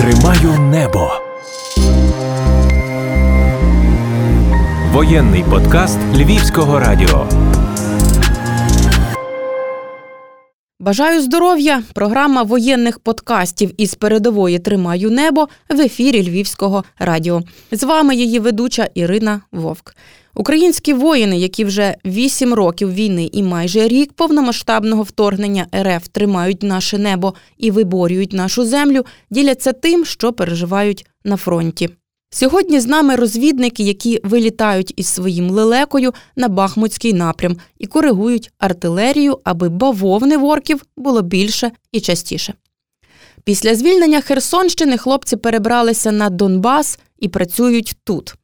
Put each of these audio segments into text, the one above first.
Тримаю небо. Воєнний подкаст Львівського радіо. Бажаю здоров'я! Програма воєнних подкастів із передової Тримаю небо в ефірі Львівського радіо. З вами її ведуча Ірина Вовк. Українські воїни, які вже вісім років війни і майже рік повномасштабного вторгнення РФ тримають наше небо і виборюють нашу землю, діляться тим, що переживають на фронті. Сьогодні з нами розвідники, які вилітають із своїм лелекою на Бахмутський напрям і коригують артилерію, аби бавовни ворків було більше і частіше. Після звільнення Херсонщини хлопці перебралися на Донбас і працюють тут.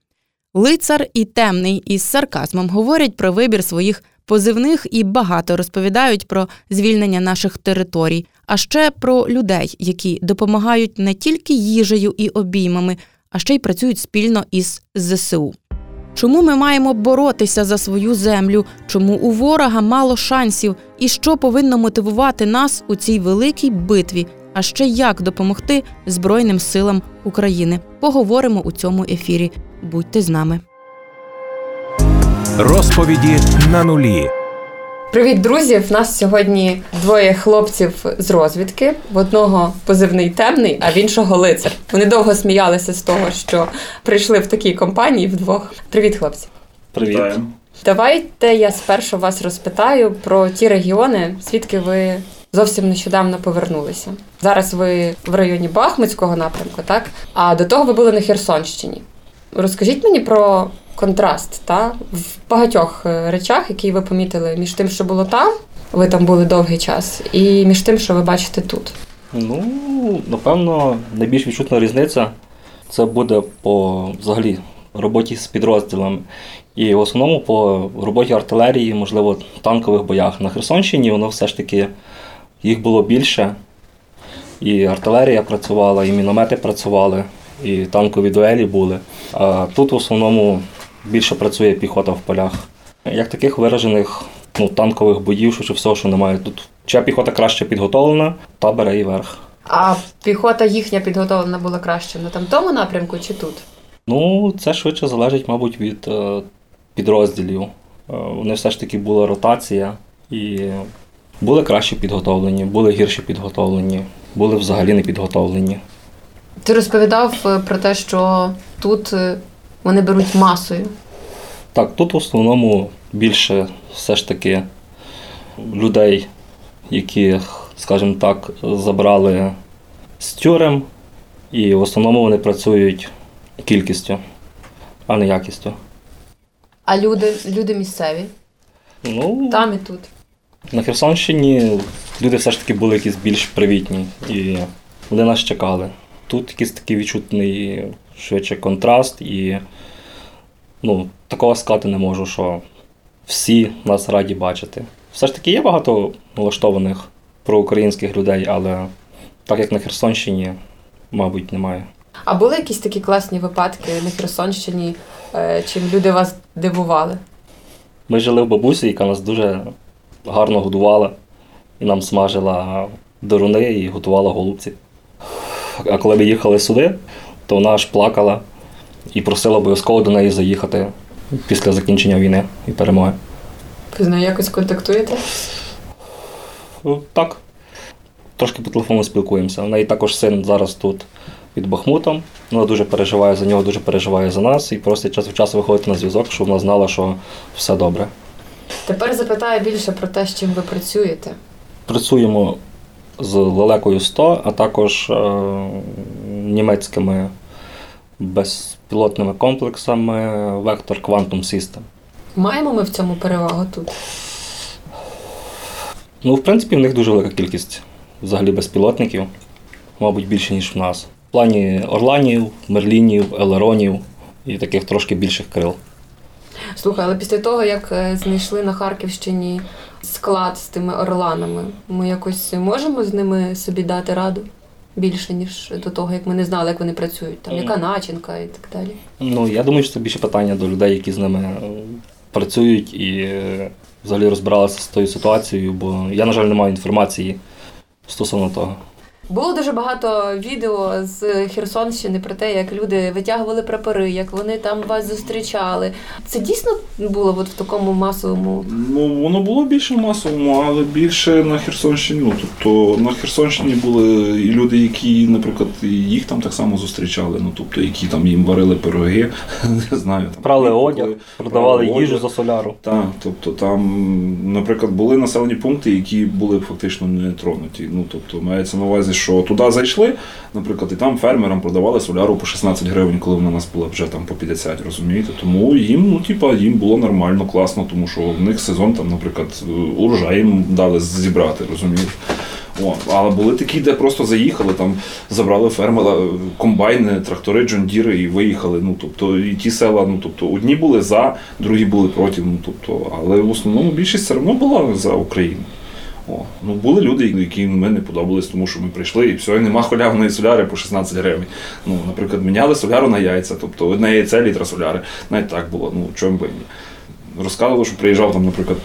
Лицар і темний із сарказмом говорять про вибір своїх позивних і багато розповідають про звільнення наших територій, а ще про людей, які допомагають не тільки їжею і обіймами, а ще й працюють спільно із ЗСУ. Чому ми маємо боротися за свою землю? Чому у ворога мало шансів і що повинно мотивувати нас у цій великій битві? А ще як допомогти Збройним силам України? Поговоримо у цьому ефірі. Будьте з нами. Розповіді на нулі. Привіт, друзі! В нас сьогодні двоє хлопців з розвідки. В одного позивний темний, а в іншого лицар. Вони довго сміялися з того, що прийшли в такій компанії вдвох. Привіт, хлопці! Привіт. Давайте я спершу вас розпитаю про ті регіони, звідки ви зовсім нещодавно повернулися. Зараз ви в районі Бахмутського напрямку, так? А до того ви були на Херсонщині. Розкажіть мені про контраст та в багатьох е, речах, які ви помітили між тим, що було там, ви там були довгий час, і між тим, що ви бачите тут. Ну, напевно, найбільш відчутна різниця це буде по взагалі роботі з підрозділами. І в основному по роботі артилерії, можливо, танкових боях. На Херсонщині воно все ж таки їх було більше. І артилерія працювала, і міномети працювали, і танкові дуелі були. А тут в основному більше працює піхота в полях. Як таких виражених ну, танкових боїв, що всього, що немає тут. Чия піхота краще підготовлена, та бере і верх. А піхота їхня підготовлена була краще на там тому напрямку чи тут? Ну, це швидше залежить, мабуть, від е, підрозділів. Е, Вони все ж таки була ротація і були краще підготовлені, були гірше підготовлені, були взагалі не підготовлені. Ти розповідав е, про те, що тут е, вони беруть масою. Так, тут в основному більше все ж таки людей, яких, скажімо так, забрали з тюрем, і в основному вони працюють кількістю, а не якістю. А люди, люди місцеві, Ну, там і тут. На Херсонщині люди все ж таки були якісь більш привітні і вони нас чекали. Тут якийсь такий відчутний швидше контраст, і ну, такого сказати не можу, що всі нас раді бачити. Все ж таки є багато налаштованих проукраїнських людей, але так як на Херсонщині, мабуть, немає. А були якісь такі класні випадки на Херсонщині, е, чим люди вас дивували? Ми жили в бабусі, яка нас дуже гарно годувала і нам смажила деруни і готувала голубці. А коли ми їхали сюди, то вона аж плакала і просила обов'язково до неї заїхати після закінчення війни і перемоги. Ви з нею якось контактуєте? Ну, Так, трошки по телефону спілкуємося. У неї також син зараз тут під Бахмутом. Вона дуже переживає за нього, дуже переживає за нас і просить час від часу виходити на зв'язок, щоб вона знала, що все добре. Тепер запитаю більше про те, з чим ви працюєте. Працюємо з лелекою 100, а також е, німецькими безпілотними комплексами Vector Quantum System. Маємо ми в цьому перевагу тут. Ну, в принципі, в них дуже велика кількість взагалі безпілотників, мабуть, більше, ніж в нас. В плані орланів, мерлінів, елеронів і таких трошки більших крил. Слухай, але після того, як е, знайшли на Харківщині склад з тими орланами, ми якось можемо з ними собі дати раду більше, ніж до того, як ми не знали, як вони працюють, там яка начинка і так далі. Ну, я думаю, що це більше питання до людей, які з ними е, працюють і е, взагалі розбиралися з тою ситуацією, бо я, на жаль, не маю інформації стосовно того. Було дуже багато відео з Херсонщини про те, як люди витягували прапори, як вони там вас зустрічали. Це дійсно було от в такому масовому. Ну, воно було більше масовому, але більше на Херсонщині. Ну, тобто на Херсонщині були і люди, які, наприклад, їх там так само зустрічали. Ну, тобто, які там їм варили пироги, не знаю. Там, Прали були- одяг, продавали прали їжу одяг. за соляру. Так, тобто там, наприклад, були населені пункти, які були фактично не тронуті. Ну, тобто, мається на увазі, що туди зайшли, наприклад, і там фермерам продавали соляру по 16 гривень, коли вона у нас була вже там по 50, розумієте? Тому їм, ну, типа, їм було нормально, класно, тому що в них сезон там, наприклад, урожай їм дали зібрати, розумієте? О, але були такі, де просто заїхали, там забрали фермера, комбайни, трактори, джондіри і виїхали. Ну тобто, і ті села, ну тобто, одні були за, другі були проти. Ну тобто, але в основному більшість все одно була за Україну. О, ну були люди, які ми не подобались, тому що ми прийшли, і все, і нема халявної соляри по 16 гривень. Ну, наприклад, міняли соляру на яйця, тобто одне яйце літра соляри. Навіть так було. Ну чому би ні. Розказували, що приїжджав там, наприклад,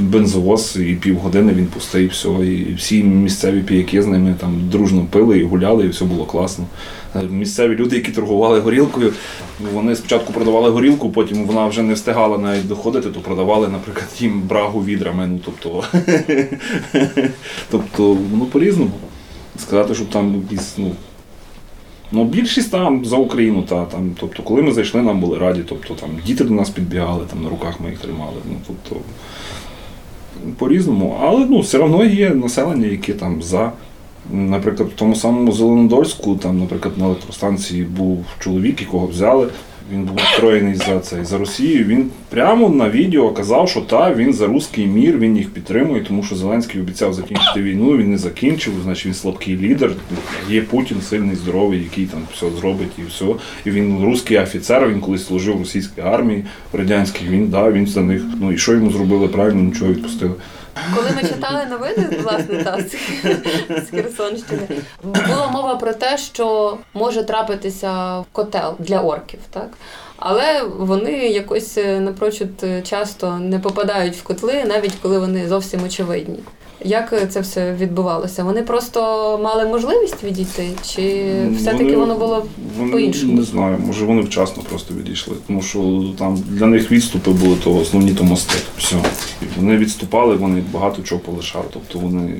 бензовоз, і півгодини він пустий, все, і всі місцеві піяки з ними там дружно пили і гуляли, і все було класно. Е, Місцеві люди, які торгували горілкою, вони спочатку продавали горілку, потім вона вже не встигала навіть доходити, то продавали, наприклад, їм брагу відрами. Ну, тобто, тобто, ну по-різному. Сказати, що там якісь, ну. Ну, більшість там за Україну, та там. Тобто, коли ми зайшли, нам були раді. Тобто там діти до нас підбігали, там на руках ми їх тримали. Ну, тобто, по-різному. Але ну, все одно є населення, яке там за. Наприклад, в тому самому Зеленодольську, там, наприклад, на електростанції був чоловік, якого взяли. Він був настроєний за це за Росію. Він прямо на відео казав, що та він за руський мір, він їх підтримує, тому що Зеленський обіцяв закінчити війну. Він не закінчив, значить він слабкий лідер. Є Путін сильний, здоровий, який там все зробить і все. І він русський офіцер. Він колись служив в російській армії радянській. Він да, він за них. Ну і що йому зробили правильно? Нічого відпустили. Коли ми читали новини, власне, та, з, з Херсонщини, була мова про те, що може трапитися котел для орків, так? Але вони якось е, напрочуд е, часто не попадають в котли, навіть коли вони зовсім очевидні. Як це все відбувалося? Вони просто мали можливість відійти, чи все-таки Вони- воно було вони, по-іншому? Не знаю, може вони вчасно просто відійшли. Тому що там для них відступи були то основні то мости. Все. Вони відступали, вони багато чого полишали. Тобто вони,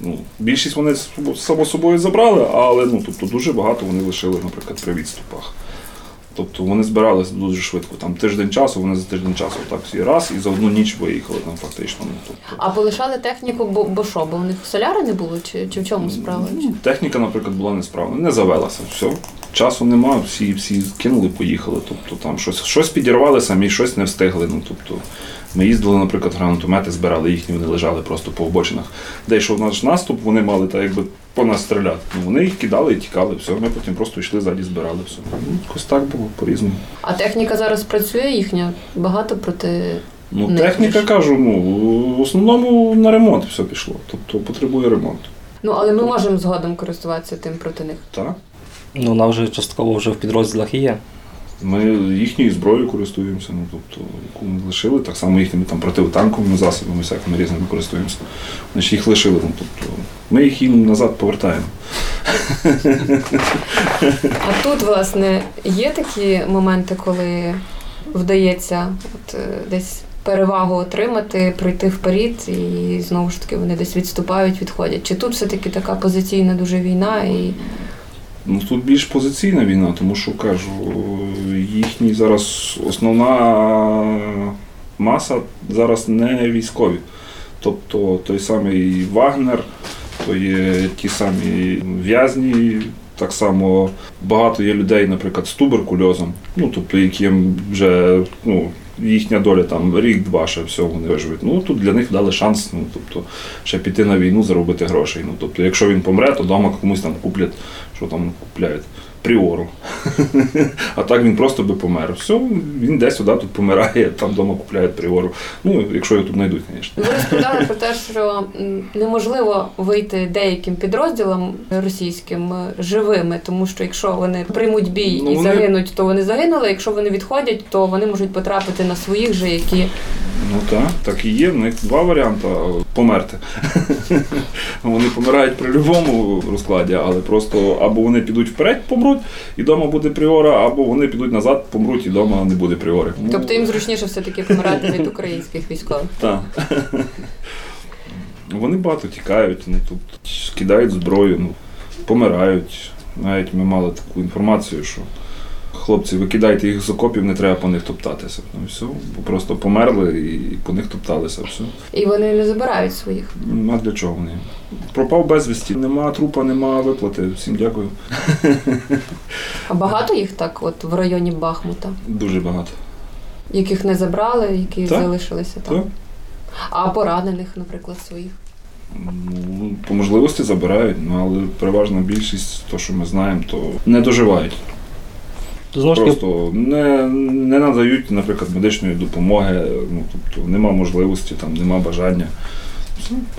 ну, більшість вони само собою забрали, але ну, тобто, дуже багато вони лишили, наприклад, при відступах. Тобто вони збиралися дуже швидко. Там тиждень часу, вони за тиждень часу так всі раз і за одну ніч виїхали там фактично. Ну, тобто, А полишали техніку, бо, бо що? Бо у них соляри не було, чи, чи в чому справа? Ну, Техніка, наприклад, була несправна, не завелася. Все. Часу нема, всі, всі кинули, поїхали. Тобто там щось, щось підірвали самі, щось не встигли. Ну, тобто, ми їздили, наприклад, гранатомети, збирали їхні, вони лежали просто по обочинах. Де йшов наш наступ, вони мали так якби по нас стріляти. Ну, вони їх кидали і тікали, все. Ми потім просто йшли ззаді, збирали все. Ну, якось так було по-різному. А техніка зараз працює їхня багато проти. Ну, Не техніка, кажу, ну, в основному на ремонт все пішло. Тобто потребує ремонту. Ну але ми можемо згодом користуватися тим проти них. Так? Ну, вона вже частково вже в підрозділах і є. Ми їхньою зброєю користуємося, ну тобто, яку ми лишили, так само їхніми там противотанковими засобами, всякими різними користуємося. Значить, їх лишили. Ну, тобто, ми їх їм назад повертаємо. А тут, власне, є такі моменти, коли вдається от, е, десь перевагу отримати, пройти вперед, і знову ж таки вони десь відступають, відходять. Чи тут все-таки така позиційна дуже війна і Ну тут більш позиційна війна, тому що кажу, їхні зараз основна маса зараз не військові. Тобто той самий Вагнер, то є ті самі в'язні. Так само багато є людей, наприклад, з туберкульозом, ну тобто, яким вже ну, їхня доля там рік-два ще все вони виживуть. Ну тут для них дали шанс, ну тобто ще піти на війну, заробити грошей. Ну тобто, якщо він помре, то вдома комусь там куплять, що там купляють. Пріору. А так він просто би помер. Все, він десь сюди тут помирає, там вдома купляють пріору. Ну, якщо його тут знайдуть, звісно. ви розповідали про те, що неможливо вийти деяким підрозділам російським е, живими, тому що якщо вони приймуть бій Ну, і вони- загинуть, то вони загинули. Якщо вони відходять, то вони можуть потрапити на своїх же, які Ну так, так і є. В них два варіанти померти. Вони помирають при будь-якому розкладі, але просто або вони підуть вперед, помруть, і вдома буде пріора, або вони підуть назад, помруть, і вдома не буде пріори. Ну, Тобто їм зручніше все-таки помирати від українських військових. Так. Вони багато тікають, вони тут кидають зброю, ну, помирають. Навіть ми мали таку інформацію, що хлопці, ви кидайте їх з окопів, не треба по них топтатися. Ну все, просто померли і по них топталися. Все. І вони не забирають своїх. Ну, А для чого вони? Пропав безвісті, нема трупа, нема виплати. Всім дякую. А багато їх так, от в районі Бахмута, Дуже багато. яких не забрали, які Так. залишилися там. Так. А поранених, наприклад, своїх. Ну, по можливості забирають, ну але переважна більшість, то, що ми знаємо, то не доживають. Просто не, не надають, наприклад, медичної допомоги, ну, тобто нема можливості, там, нема бажання.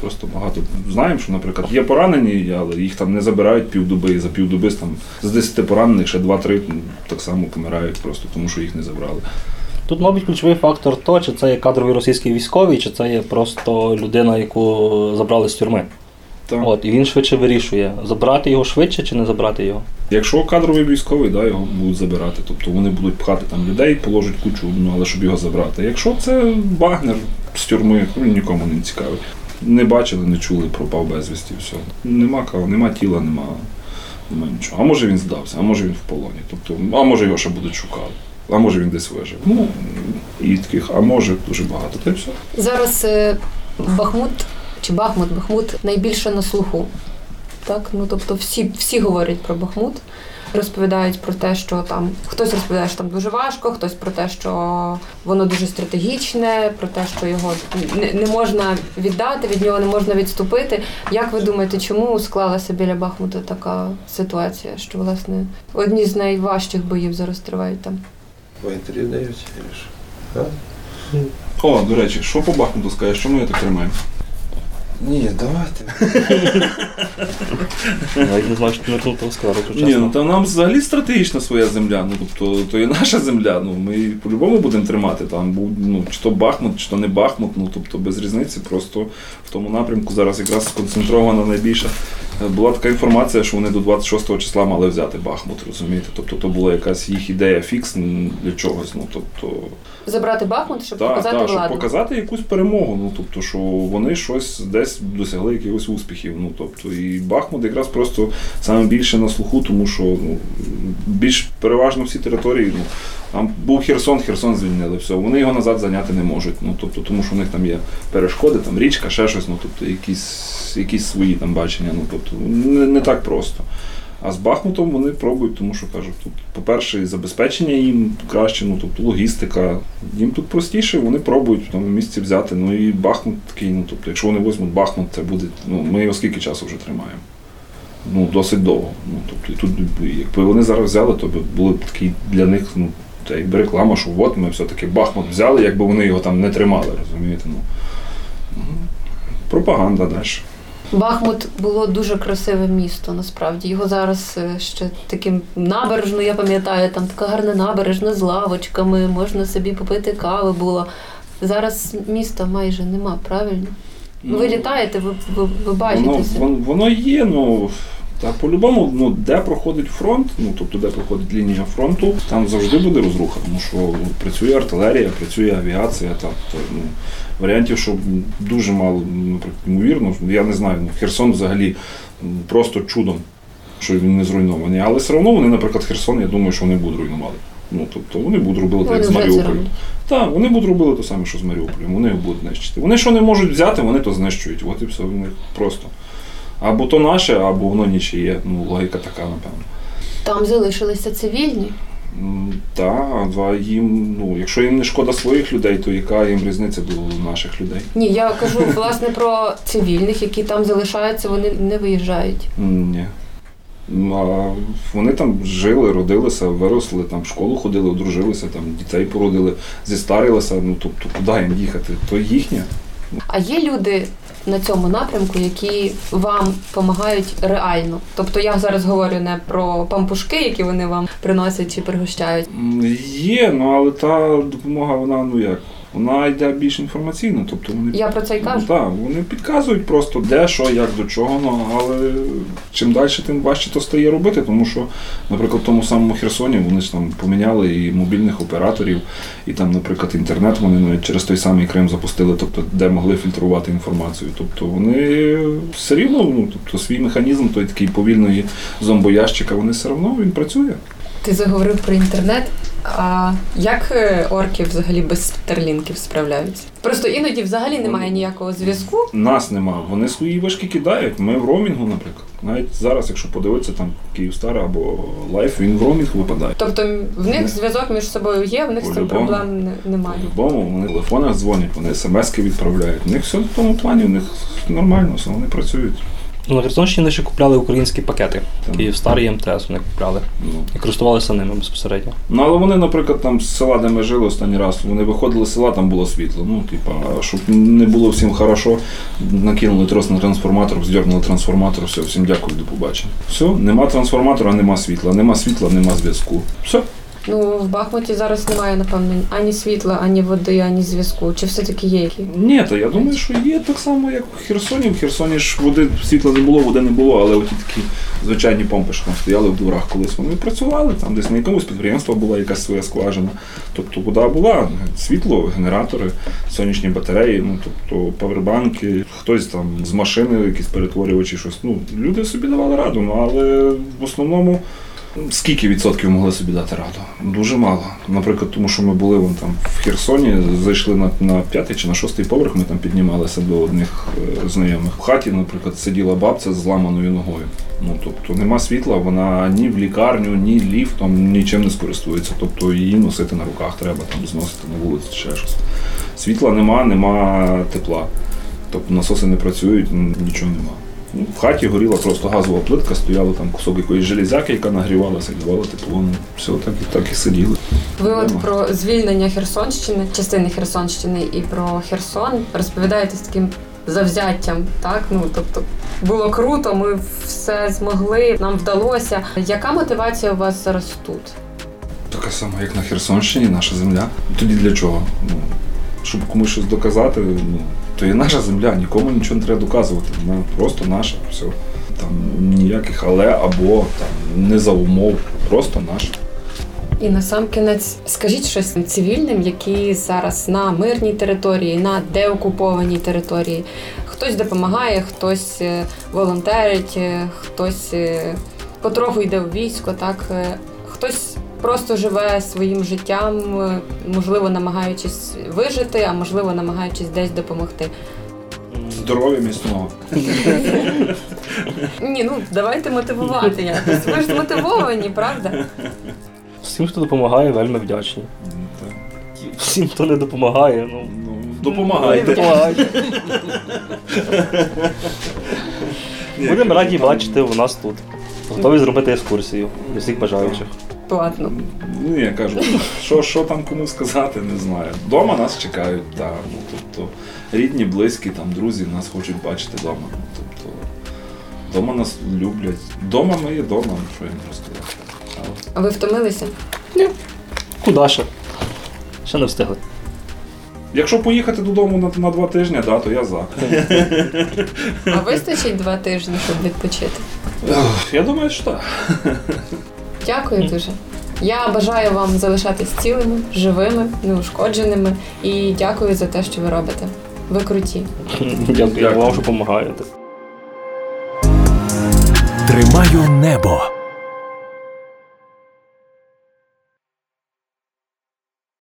Просто багато. Знаємо, що, наприклад, є поранені, але їх там не забирають півдоби, і за півдоби там, з 10 поранених ще 2-3 ну, так само помирають, просто тому що їх не забрали. Тут, мабуть, ключовий фактор то, чи це є кадровий російський військовий, чи це є просто людина, яку забрали з тюрми. Так. От, і він швидше вирішує, забрати його швидше чи не забрати його. Якщо кадровий військовий, да, його будуть забирати. Тобто вони будуть пхати там людей, положать кучу, ну але щоб його забрати. Якщо це багнер з тюрми, ну, він нікому не цікавий. Не бачили, не чули, пропав безвісті, все. Нема кого, нема тіла, нема, нема нічого. А може він здався, а може він в полоні. Тобто, а може його ще будуть шукати. А може він десь вижив. Ну, і таких, а може дуже багато. Та й все. Зараз е, Бахмут чи Бахмут, Бахмут найбільше на слуху. Так? Ну, тобто всі, всі говорять про Бахмут. Розповідають про те, що там хтось розповідає, що там дуже важко, хтось про те, що воно дуже стратегічне, про те, що його не, не можна віддати, від нього не можна відступити. Як ви думаєте, чому склалася біля Бахмута така ситуація, що власне одні з найважчих боїв зараз тривають там? По інтерв'ю дають. О, до речі, що по Бахмуту скажеш, що ми так тримаємо? Ні, давайте. Навіть не знаю, що ти не тут сказати, Ні, ну там нам взагалі стратегічна своя земля. Ну тобто то є наша земля. Ну ми її по-любому будемо тримати. Там ну чи то Бахмут, чи то не Бахмут. Ну тобто без різниці. Просто в тому напрямку зараз якраз сконцентрована найбільша. Е, Була така інформація, що вони до 26 числа мали взяти Бахмут, розумієте? Тобто то була якась їх ідея фікс для чогось. Ну тобто Забрати Бахмут, щоб так, показати так, щоб показати якусь перемогу. Ну тобто, що вони щось десь досягли якихось успіхів. Ну тобто, і Бахмут якраз просто саме більше на слуху, тому що ну більш переважно всі території. Ну там був Херсон, Херсон звільнили. Все, вони його назад зайняти не можуть. Ну тобто, тому що у них там є перешкоди, там річка, ще щось. Ну тобто, якісь, якісь свої там бачення. Ну тобто, не, не так просто. А з Бахмутом вони пробують, тому що кажуть, тут, по-перше, забезпечення їм краще, ну тобто логістика. Їм тут простіше, вони пробують тому місці взяти. Ну і Бахмут такий, ну тобто, якщо вони візьмуть Бахмут, це буде. Ну, ми його скільки часу вже тримаємо? Ну, досить довго. Ну, тобто, і тут, якби вони зараз взяли, то б було б такий для них, ну, та якби реклама, що от ми все-таки Бахмут взяли, якби вони його там не тримали, розумієте? Ну, пропаганда далі. Бахмут було дуже красиве місто, насправді. Його зараз е, ще таким набережною, я пам'ятаю, там така гарна набережна з лавочками, можна собі попити кави було. Зараз міста майже нема, правильно? Ну, ви літаєте, ви, ви, ви бачите Воно, воно, воно є, ну та по-любому, ну де проходить фронт, ну тобто де проходить лінія фронту, там завжди буде розруха, тому що ну, працює артилерія, працює авіація. Та, ну, варіантів, що дуже мало, наприклад, ймовірно. Я не знаю, ну, Херсон взагалі просто чудом, що він не зруйнований. Але все одно вони, наприклад, Херсон, я думаю, що вони будуть руйнувати. Ну, тобто вони будуть робити так, як з Маріуполем. Так, вони будуть робити те саме, що з Маріуполем, вони його будуть знищити. Вони що не можуть взяти, вони то знищують. От і все в них просто. Або то наше, або воно нічиє. Ну, логіка така, напевно. Там залишилися цивільні. М, Та, а їм, ну, якщо їм не шкода своїх людей, то яка їм різниця до наших людей? Ні, я кажу власне про цивільних, які там залишаються, вони не виїжджають. Ні. А вони там жили, родилися, виросли, там в школу ходили, одружилися, там дітей породили, зістарилися. Ну тобто, куди їм їхати? То їхнє. А є люди на цьому напрямку, які вам допомагають реально. Тобто я зараз говорю не про пампушки, які вони вам приносять чи пригощають. Є, ну але та допомога, вона ну як. Вона йде більш інформаційно. Тобто вони Я про це й кажу. Ну, так, вони підказують просто де, що, як, до чого, ну, але чим далі, тим важче то стає робити, тому що, наприклад, в тому самому Херсоні вони ж там поміняли і мобільних операторів, і там, наприклад, інтернет вони навіть через той самий Крим запустили, тобто де могли фільтрувати інформацію. Тобто вони все рівно, ну, тобто свій механізм, той такий повільної зомбоящика, вони все одно він працює. Ти заговорив про інтернет. А як е, орки взагалі без старлінків справляються? Просто іноді взагалі немає ніякого зв'язку. Нас нема. Вони свої вишки кидають. Ми в роумінгу, наприклад. Навіть зараз, якщо подивитися там Київстар або Лайф, він в роумінг випадає. Тобто в них зв'язок між собою є, в них з цим проблем немає. По-любому, вони в телефонах дзвонять, вони смски відправляють. У них все в тому плані, у них нормально, все, вони працюють. Ну, на Херсонщині ще купляли українські пакети. Київстар і МТС вони купляли. Ну. І користувалися ними безпосередньо. ну, але вони, наприклад, там з села, де ми жили останній раз, вони виходили з села, там було світло. Ну, типа, щоб не було всім хорошо, накинули трос на трансформатор, здернули трансформатор, все, всім дякую, до побачення. Все, нема трансформатора, нема світла, нема світла, нема зв'язку. Все. Ну в Бахмуті зараз немає, напевно, ані світла, ані води, ані зв'язку. Чи все-таки є які? Ні, то я думаю, що є так само, як в Херсоні. В Херсоні ж води світла не було, води не було, але оті такі звичайні помпи, що там стояли в дворах колись. Вони працювали там, десь на якомусь підприємства була якась своя скважина. Тобто вода була, світло, генератори, сонячні батареї, ну тобто павербанки, хтось там з машини, якісь перетворювачі, щось. Ну, люди собі давали раду, ну але в основному. Скільки відсотків могли собі дати раду? Дуже мало. Наприклад, тому що ми були вон там в Херсоні, зайшли на, на п'ятий чи на шостий поверх, ми там піднімалися до одних е, знайомих. В хаті, наприклад, сиділа бабця з зламаною ногою. Ну тобто нема світла, вона ні в лікарню, ні ліфтом, нічим не скористується. Тобто її носити на руках треба, там зносити на вулиці, ще щось. Світла нема, нема тепла. Тобто насоси не працюють, нічого нема. Ну, в хаті горіла просто газова плитка, стояла там кусок якоїсь железяки, яка нагрівалася давала тепло. Ну, все так і так і сиділи. Ви от про звільнення Херсонщини, частини Херсонщини і про Херсон розповідаєте з таким завзяттям, так? Ну тобто було круто, ми все змогли, нам вдалося. Яка мотивація у вас зараз тут? Така сама, як на Херсонщині, наша земля. Тоді для чого? Ну, щоб комусь щось доказати, ну, то є наша земля, нікому нічого не треба доказувати. Вона просто наша, все. Там ніяких але або там не за умов, просто наша. І на сам кінець скажіть щось цивільним, які зараз на мирній території, на деокупованій території. Хтось допомагає, хтось е, волонтерить, е, хтось е, потроху йде в військо, так хтось просто живе своїм життям, можливо, намагаючись вижити, а можливо, намагаючись десь допомогти. Здоров'я міцного. Ні, ну давайте мотивувати якось. Ви ж мотивовані, правда? Всім, хто допомагає, вельми вдячні. Всім, хто не допомагає, ну. Ну, допомагайте. допомагайте. Будемо раді бачити у нас тут. Готові зробити екскурсію для всіх бажаючих. Платно. Ну, я кажу, що, що там кому сказати, не знаю. Дома нас чекають, так. Ну, тобто, рідні, близькі, там, друзі нас хочуть бачити вдома. Ну, тобто, дома нас люблять. Дома ми є дома, ну, що я сказати. Але А ви втомилися? Куда ще? Ще не встигли. Якщо поїхати додому на, на два тижні, да, то я за. А вистачить два тижні, щоб відпочити? Я думаю, що так. Дякую дуже. Я бажаю вам залишатись цілими, живими, неушкодженими і дякую за те, що ви робите. Ви круті. Дякую вам, що допомагаєте. Тримаю небо.